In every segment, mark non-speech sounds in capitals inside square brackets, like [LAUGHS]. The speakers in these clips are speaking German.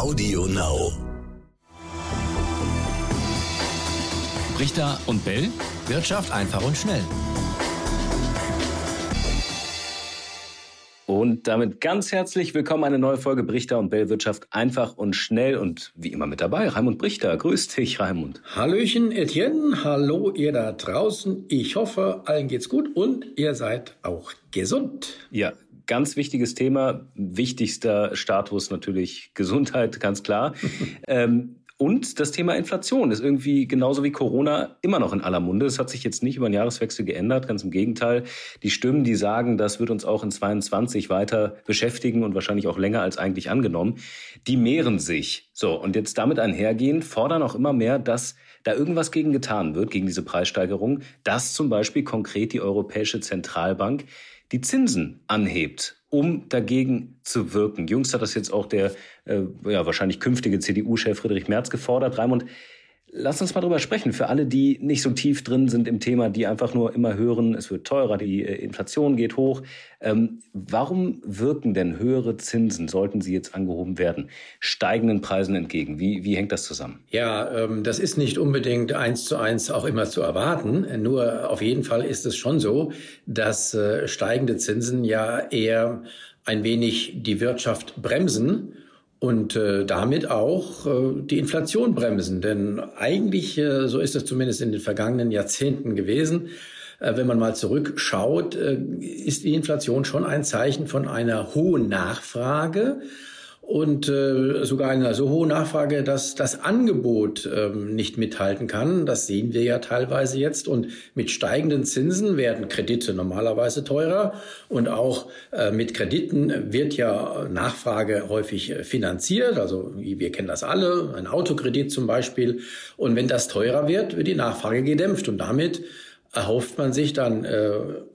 Audio Now. Richter und Bell. Wirtschaft einfach und schnell. Und damit ganz herzlich willkommen eine neue Folge Brichter und Bell Wirtschaft einfach und schnell und wie immer mit dabei Raimund Brichter. Grüß dich, Raimund. Hallöchen, Etienne. Hallo, ihr da draußen. Ich hoffe, allen geht's gut und ihr seid auch gesund. Ja, ganz wichtiges Thema. Wichtigster Status natürlich [LAUGHS] Gesundheit, ganz klar. ähm, und das Thema Inflation ist irgendwie genauso wie Corona immer noch in aller Munde. Es hat sich jetzt nicht über den Jahreswechsel geändert, ganz im Gegenteil. Die Stimmen, die sagen, das wird uns auch in 22 weiter beschäftigen und wahrscheinlich auch länger als eigentlich angenommen, die mehren sich. So, und jetzt damit einhergehend fordern auch immer mehr, dass da irgendwas gegen getan wird, gegen diese Preissteigerung, dass zum Beispiel konkret die Europäische Zentralbank die Zinsen anhebt, um dagegen zu wirken. Jüngst hat das jetzt auch der äh, ja, wahrscheinlich künftige CDU-Chef Friedrich Merz gefordert. Raimund, Lass uns mal drüber sprechen. Für alle, die nicht so tief drin sind im Thema, die einfach nur immer hören, es wird teurer, die äh, Inflation geht hoch. Ähm, warum wirken denn höhere Zinsen, sollten sie jetzt angehoben werden, steigenden Preisen entgegen? Wie, wie hängt das zusammen? Ja, ähm, das ist nicht unbedingt eins zu eins auch immer zu erwarten. Nur auf jeden Fall ist es schon so, dass äh, steigende Zinsen ja eher ein wenig die Wirtschaft bremsen und äh, damit auch äh, die Inflation bremsen. Denn eigentlich, äh, so ist es zumindest in den vergangenen Jahrzehnten gewesen, äh, wenn man mal zurückschaut, äh, ist die Inflation schon ein Zeichen von einer hohen Nachfrage und äh, sogar eine so hohe Nachfrage, dass das Angebot ähm, nicht mithalten kann. Das sehen wir ja teilweise jetzt. Und mit steigenden Zinsen werden Kredite normalerweise teurer und auch äh, mit Krediten wird ja Nachfrage häufig finanziert. Also wir kennen das alle, ein Autokredit zum Beispiel. Und wenn das teurer wird, wird die Nachfrage gedämpft und damit erhofft man sich dann äh,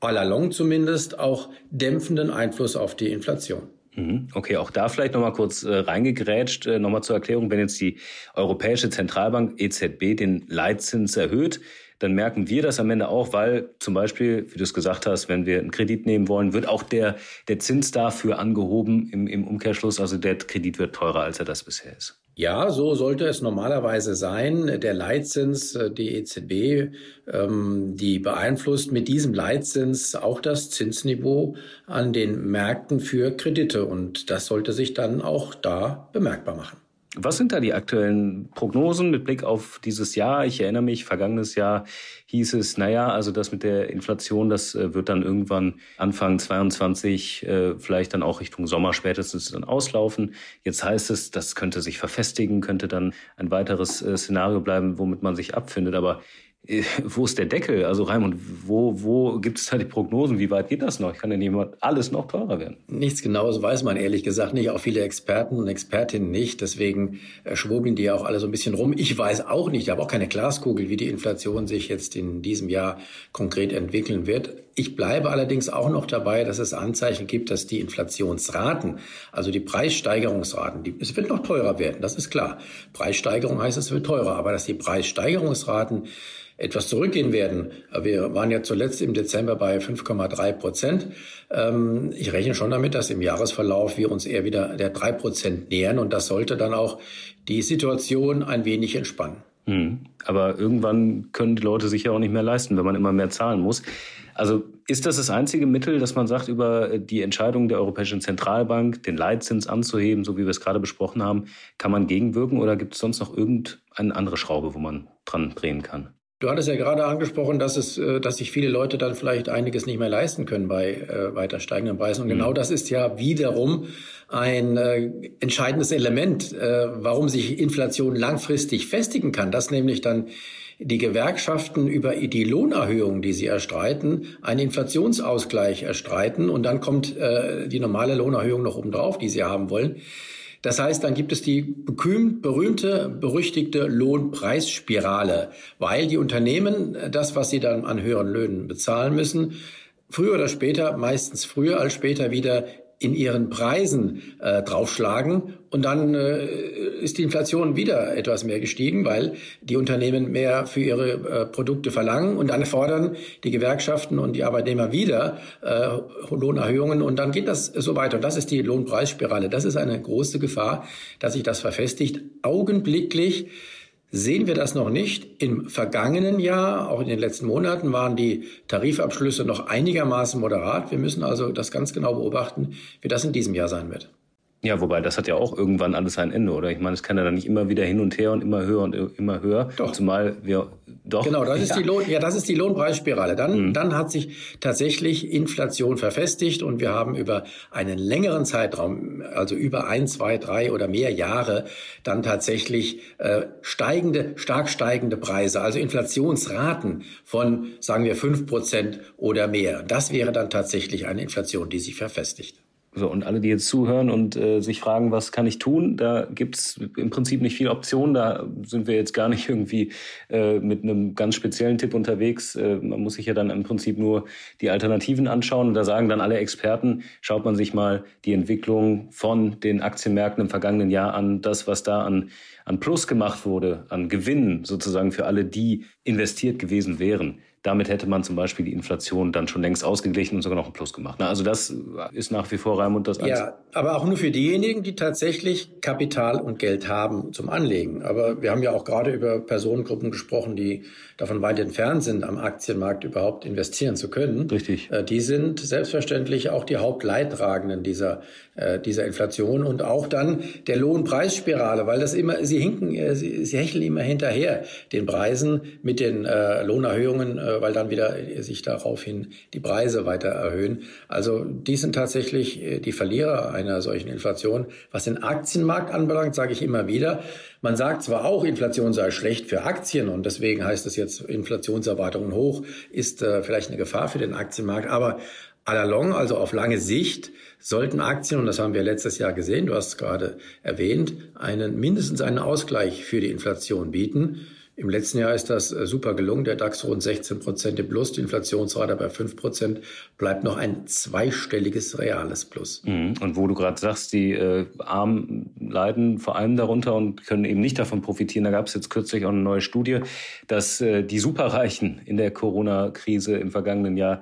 à la longue zumindest auch dämpfenden Einfluss auf die Inflation. Mhm. Okay, auch da vielleicht nochmal kurz äh, reingegrätscht, äh, nochmal zur Erklärung, wenn jetzt die Europäische Zentralbank EZB den Leitzins erhöht, dann merken wir das am Ende auch, weil zum Beispiel, wie du es gesagt hast, wenn wir einen Kredit nehmen wollen, wird auch der, der Zins dafür angehoben im, im Umkehrschluss. Also der Kredit wird teurer, als er das bisher ist. Ja, so sollte es normalerweise sein. Der Leitzins, äh, die EZB, ähm, die beeinflusst mit diesem Leitzins auch das Zinsniveau an den Märkten für Kredite. Und das sollte sich dann auch da bemerkbar machen. Was sind da die aktuellen Prognosen mit Blick auf dieses Jahr? Ich erinnere mich, vergangenes Jahr hieß es, naja, also das mit der Inflation, das äh, wird dann irgendwann Anfang 22, äh, vielleicht dann auch Richtung Sommer spätestens dann auslaufen. Jetzt heißt es, das könnte sich verfestigen, könnte dann ein weiteres äh, Szenario bleiben, womit man sich abfindet. Aber wo ist der Deckel? Also Raimund, wo, wo gibt es da die Prognosen? Wie weit geht das noch? Kann nicht mal alles noch teurer werden. Nichts Genaues weiß man ehrlich gesagt nicht. Auch viele Experten und Expertinnen nicht. Deswegen äh, schwurbeln die ja auch alle so ein bisschen rum. Ich weiß auch nicht, ich habe auch keine Glaskugel, wie die Inflation sich jetzt in diesem Jahr konkret entwickeln wird. Ich bleibe allerdings auch noch dabei, dass es Anzeichen gibt, dass die Inflationsraten, also die Preissteigerungsraten, die, es wird noch teurer werden, das ist klar. Preissteigerung heißt, es wird teurer, aber dass die Preissteigerungsraten etwas zurückgehen werden. Wir waren ja zuletzt im Dezember bei 5,3 Prozent. Ähm, ich rechne schon damit, dass im Jahresverlauf wir uns eher wieder der 3 Prozent nähern und das sollte dann auch die Situation ein wenig entspannen. Hm. Aber irgendwann können die Leute sich ja auch nicht mehr leisten, wenn man immer mehr zahlen muss. Also ist das das einzige Mittel, dass man sagt, über die Entscheidung der Europäischen Zentralbank, den Leitzins anzuheben, so wie wir es gerade besprochen haben, kann man gegenwirken oder gibt es sonst noch irgendeine andere Schraube, wo man dran drehen kann? Du hattest ja gerade angesprochen, dass es, äh, dass sich viele Leute dann vielleicht einiges nicht mehr leisten können bei äh, weiter steigenden Preisen. Und mhm. genau das ist ja wiederum ein äh, entscheidendes Element, äh, warum sich Inflation langfristig festigen kann. Dass nämlich dann die Gewerkschaften über die Lohnerhöhungen, die sie erstreiten, einen Inflationsausgleich erstreiten. Und dann kommt äh, die normale Lohnerhöhung noch obendrauf, die sie haben wollen. Das heißt, dann gibt es die berühmte, berüchtigte Lohnpreisspirale, weil die Unternehmen das, was sie dann an höheren Löhnen bezahlen müssen, früher oder später, meistens früher als später wieder in ihren Preisen äh, draufschlagen und dann äh, ist die Inflation wieder etwas mehr gestiegen, weil die Unternehmen mehr für ihre äh, Produkte verlangen und dann fordern die Gewerkschaften und die Arbeitnehmer wieder äh, Lohnerhöhungen und dann geht das so weiter. Und das ist die Lohnpreisspirale. Das ist eine große Gefahr, dass sich das verfestigt. Augenblicklich sehen wir das noch nicht. Im vergangenen Jahr, auch in den letzten Monaten, waren die Tarifabschlüsse noch einigermaßen moderat. Wir müssen also das ganz genau beobachten, wie das in diesem Jahr sein wird. Ja, wobei das hat ja auch irgendwann alles ein Ende, oder? Ich meine, es kann ja dann nicht immer wieder hin und her und immer höher und immer höher. Doch. Zumal wir doch. Genau, das ist ja. die Lohn, ja, das ist die Lohnpreisspirale. Dann, mhm. dann hat sich tatsächlich Inflation verfestigt und wir haben über einen längeren Zeitraum, also über ein, zwei, drei oder mehr Jahre, dann tatsächlich äh, steigende, stark steigende Preise, also Inflationsraten von, sagen wir, fünf Prozent oder mehr. Das wäre dann tatsächlich eine Inflation, die sich verfestigt. So, und alle, die jetzt zuhören und äh, sich fragen, was kann ich tun, da gibt's im Prinzip nicht viele Optionen. Da sind wir jetzt gar nicht [LAUGHS] irgendwie äh, mit einem ganz speziellen Tipp unterwegs. Äh, man muss sich ja dann im Prinzip nur die Alternativen anschauen. Und da sagen dann alle Experten, schaut man sich mal die Entwicklung von den Aktienmärkten im vergangenen Jahr an, das, was da an, an Plus gemacht wurde, an Gewinnen sozusagen für alle, die investiert gewesen wären damit hätte man zum Beispiel die Inflation dann schon längst ausgeglichen und sogar noch ein Plus gemacht. Also das ist nach wie vor Raimund das Einzige. Ja, aber auch nur für diejenigen, die tatsächlich Kapital und Geld haben zum Anlegen. Aber wir haben ja auch gerade über Personengruppen gesprochen, die davon weit entfernt sind, am Aktienmarkt überhaupt investieren zu können. Richtig. Äh, die sind selbstverständlich auch die Hauptleidtragenden dieser, äh, dieser Inflation und auch dann der Lohnpreisspirale, weil das immer, sie hinken, äh, sie, sie hecheln immer hinterher den Preisen mit den Lohnerhöhungen weil dann wieder sich daraufhin die Preise weiter erhöhen. Also die sind tatsächlich äh, die Verlierer einer solchen Inflation. Was den Aktienmarkt anbelangt, sage ich immer wieder, man sagt zwar auch, Inflation sei schlecht für Aktien und deswegen heißt es jetzt Inflationserwartungen hoch, ist äh, vielleicht eine Gefahr für den Aktienmarkt, aber à la long, also auf lange Sicht, sollten Aktien, und das haben wir letztes Jahr gesehen, du hast es gerade erwähnt, einen, mindestens einen Ausgleich für die Inflation bieten. Im letzten Jahr ist das äh, super gelungen. Der DAX rund 16 Prozent im Plus, die Inflationsrate bei 5 Prozent, bleibt noch ein zweistelliges reales Plus. Mhm. Und wo du gerade sagst, die äh, Armen leiden vor allem darunter und können eben nicht davon profitieren. Da gab es jetzt kürzlich auch eine neue Studie, dass äh, die Superreichen in der Corona-Krise im vergangenen Jahr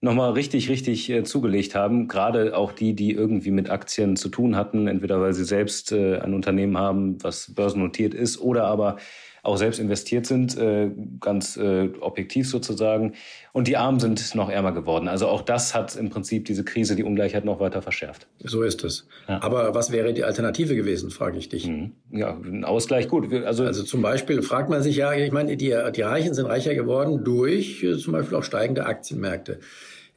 nochmal richtig, richtig äh, zugelegt haben. Gerade auch die, die irgendwie mit Aktien zu tun hatten, entweder weil sie selbst äh, ein Unternehmen haben, was börsennotiert ist, oder aber auch selbst investiert sind, äh, ganz äh, objektiv sozusagen. Und die Armen sind noch ärmer geworden. Also auch das hat im Prinzip diese Krise die Ungleichheit noch weiter verschärft. So ist es. Ja. Aber was wäre die Alternative gewesen, frage ich dich. Mhm. Ja, ein Ausgleich, gut. Also, also zum Beispiel fragt man sich ja, ich meine, die, die Reichen sind reicher geworden durch äh, zum Beispiel auch steigende Aktienmärkte.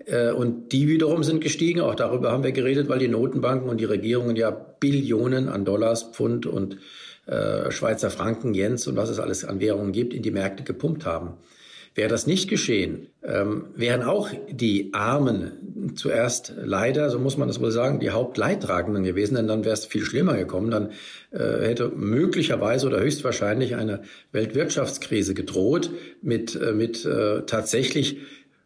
Äh, und die wiederum sind gestiegen. Auch darüber haben wir geredet, weil die Notenbanken und die Regierungen ja Billionen an Dollars, Pfund und äh, Schweizer Franken, Jens und was es alles an Währungen gibt, in die Märkte gepumpt haben. Wäre das nicht geschehen, ähm, wären auch die Armen zuerst leider, so muss man das wohl sagen, die Hauptleidtragenden gewesen, denn dann wäre es viel schlimmer gekommen. Dann äh, hätte möglicherweise oder höchstwahrscheinlich eine Weltwirtschaftskrise gedroht mit, äh, mit äh, tatsächlich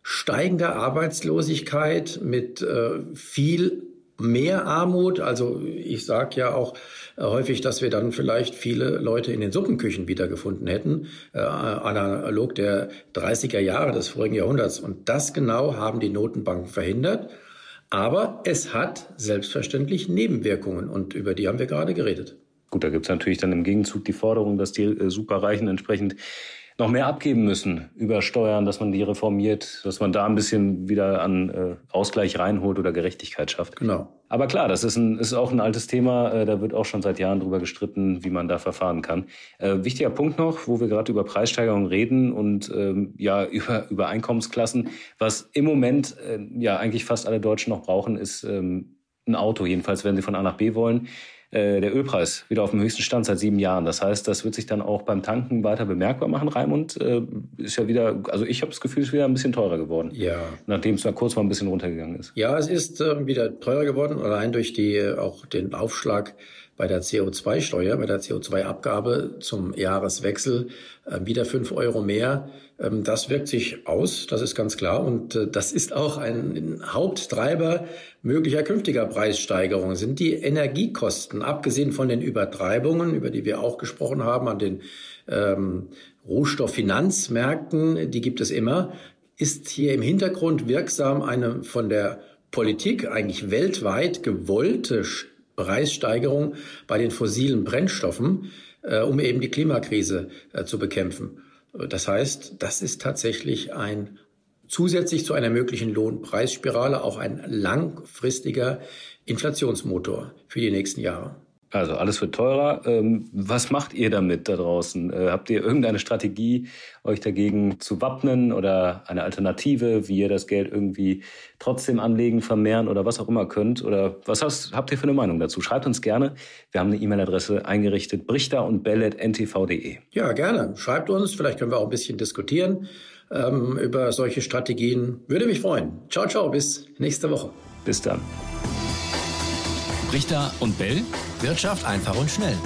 steigender Arbeitslosigkeit, mit äh, viel mehr Armut. Also ich sage ja auch äh, häufig, dass wir dann vielleicht viele Leute in den Suppenküchen wiedergefunden hätten, äh, analog der 30er Jahre des vorigen Jahrhunderts. Und das genau haben die Notenbanken verhindert. Aber es hat selbstverständlich Nebenwirkungen und über die haben wir gerade geredet. Gut, da gibt es natürlich dann im Gegenzug die Forderung, dass die äh, Superreichen entsprechend noch mehr abgeben müssen über Steuern, dass man die reformiert, dass man da ein bisschen wieder an äh, Ausgleich reinholt oder Gerechtigkeit schafft. Genau. Aber klar, das ist, ein, ist auch ein altes Thema. Äh, da wird auch schon seit Jahren drüber gestritten, wie man da verfahren kann. Äh, wichtiger Punkt noch, wo wir gerade über Preissteigerungen reden und ähm, ja [LAUGHS] über, über Einkommensklassen. Was im Moment äh, ja eigentlich fast alle Deutschen noch brauchen, ist ähm, ein Auto, jedenfalls wenn sie von A nach B wollen. Äh, der Ölpreis wieder auf dem höchsten Stand seit sieben Jahren. Das heißt, das wird sich dann auch beim Tanken weiter bemerkbar machen. Raimund äh, ist ja wieder, also ich habe das Gefühl, es ist wieder ein bisschen teurer geworden. Ja. Nachdem es mal kurz mal ein bisschen runtergegangen ist. Ja, es ist äh, wieder teurer geworden, allein durch die auch den Aufschlag bei der CO2-Steuer, bei der CO2-Abgabe zum Jahreswechsel äh, wieder fünf Euro mehr. Ähm, das wirkt sich aus, das ist ganz klar. Und äh, das ist auch ein Haupttreiber möglicher künftiger Preissteigerungen, sind die Energiekosten, abgesehen von den Übertreibungen, über die wir auch gesprochen haben, an den ähm, Rohstofffinanzmärkten, die gibt es immer, ist hier im Hintergrund wirksam eine von der Politik eigentlich weltweit gewollte Preissteigerung bei den fossilen Brennstoffen, äh, um eben die Klimakrise äh, zu bekämpfen. Das heißt, das ist tatsächlich ein zusätzlich zu einer möglichen Lohnpreisspirale auch ein langfristiger Inflationsmotor für die nächsten Jahre. Also alles wird teurer. Ähm, was macht ihr damit da draußen? Äh, habt ihr irgendeine Strategie, euch dagegen zu wappnen oder eine Alternative, wie ihr das Geld irgendwie trotzdem anlegen, vermehren oder was auch immer könnt? Oder was hast, habt ihr für eine Meinung dazu? Schreibt uns gerne. Wir haben eine E-Mail-Adresse eingerichtet, brichter und bellet.ntv.de. Ja, gerne. Schreibt uns. Vielleicht können wir auch ein bisschen diskutieren ähm, über solche Strategien. Würde mich freuen. Ciao, ciao. Bis nächste Woche. Bis dann. Richter und Bell. Wirtschaft einfach und schnell.